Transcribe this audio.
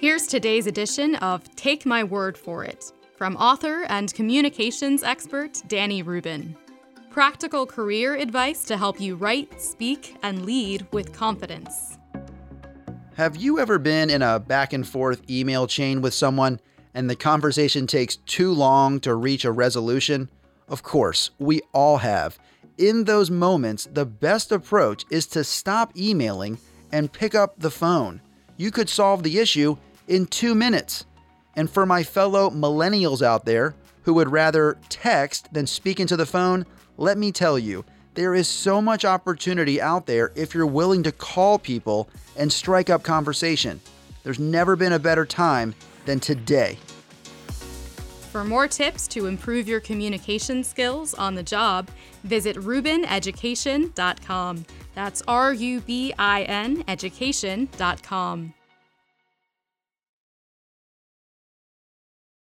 Here's today's edition of Take My Word for It from author and communications expert Danny Rubin. Practical career advice to help you write, speak, and lead with confidence. Have you ever been in a back and forth email chain with someone and the conversation takes too long to reach a resolution? Of course, we all have. In those moments, the best approach is to stop emailing and pick up the phone. You could solve the issue in two minutes. And for my fellow millennials out there who would rather text than speak into the phone, let me tell you, there is so much opportunity out there if you're willing to call people and strike up conversation. There's never been a better time than today. For more tips to improve your communication skills on the job, visit rubineducation.com. That's R U B I N education.com.